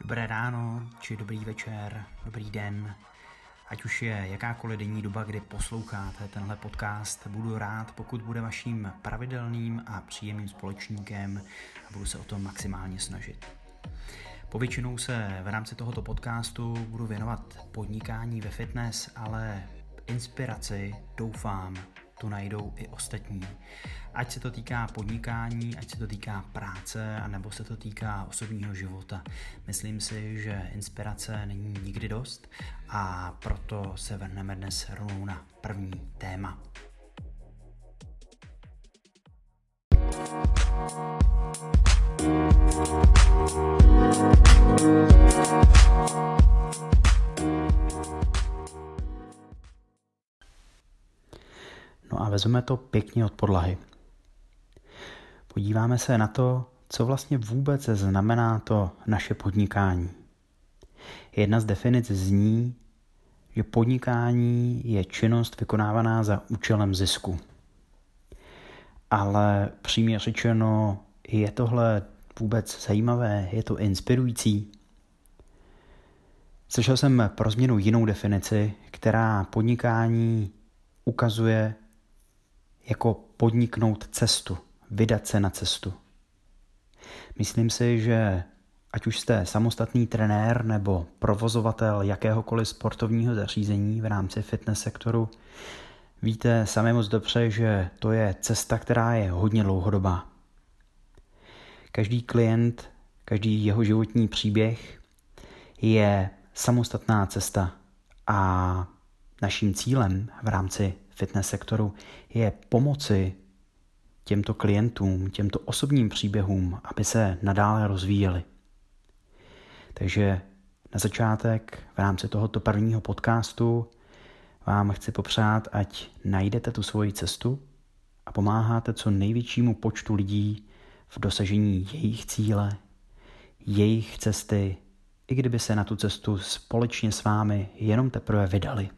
Dobré ráno, či dobrý večer, dobrý den. Ať už je jakákoliv denní doba, kdy posloucháte tenhle podcast, budu rád, pokud bude vaším pravidelným a příjemným společníkem a budu se o to maximálně snažit. Povětšinou se v rámci tohoto podcastu budu věnovat podnikání ve fitness, ale inspiraci, doufám, tu najdou i ostatní. Ať se to týká podnikání, ať se to týká práce, anebo se to týká osobního života. Myslím si, že inspirace není nikdy dost a proto se vrhneme dnes rovnou na první téma. No a vezmeme to pěkně od podlahy. Podíváme se na to, co vlastně vůbec znamená to naše podnikání. Jedna z definic zní, že podnikání je činnost vykonávaná za účelem zisku. Ale přímě řečeno, je tohle vůbec zajímavé, je to inspirující? Slyšel jsem pro změnu jinou definici, která podnikání ukazuje jako podniknout cestu, vydat se na cestu. Myslím si, že ať už jste samostatný trenér nebo provozovatel jakéhokoliv sportovního zařízení v rámci fitness sektoru, víte sami moc dobře, že to je cesta, která je hodně dlouhodobá. Každý klient, každý jeho životní příběh je samostatná cesta a naším cílem v rámci fitness sektoru je pomoci těmto klientům, těmto osobním příběhům, aby se nadále rozvíjeli. Takže na začátek v rámci tohoto prvního podcastu vám chci popřát, ať najdete tu svoji cestu a pomáháte co největšímu počtu lidí v dosažení jejich cíle, jejich cesty, i kdyby se na tu cestu společně s vámi jenom teprve vydali.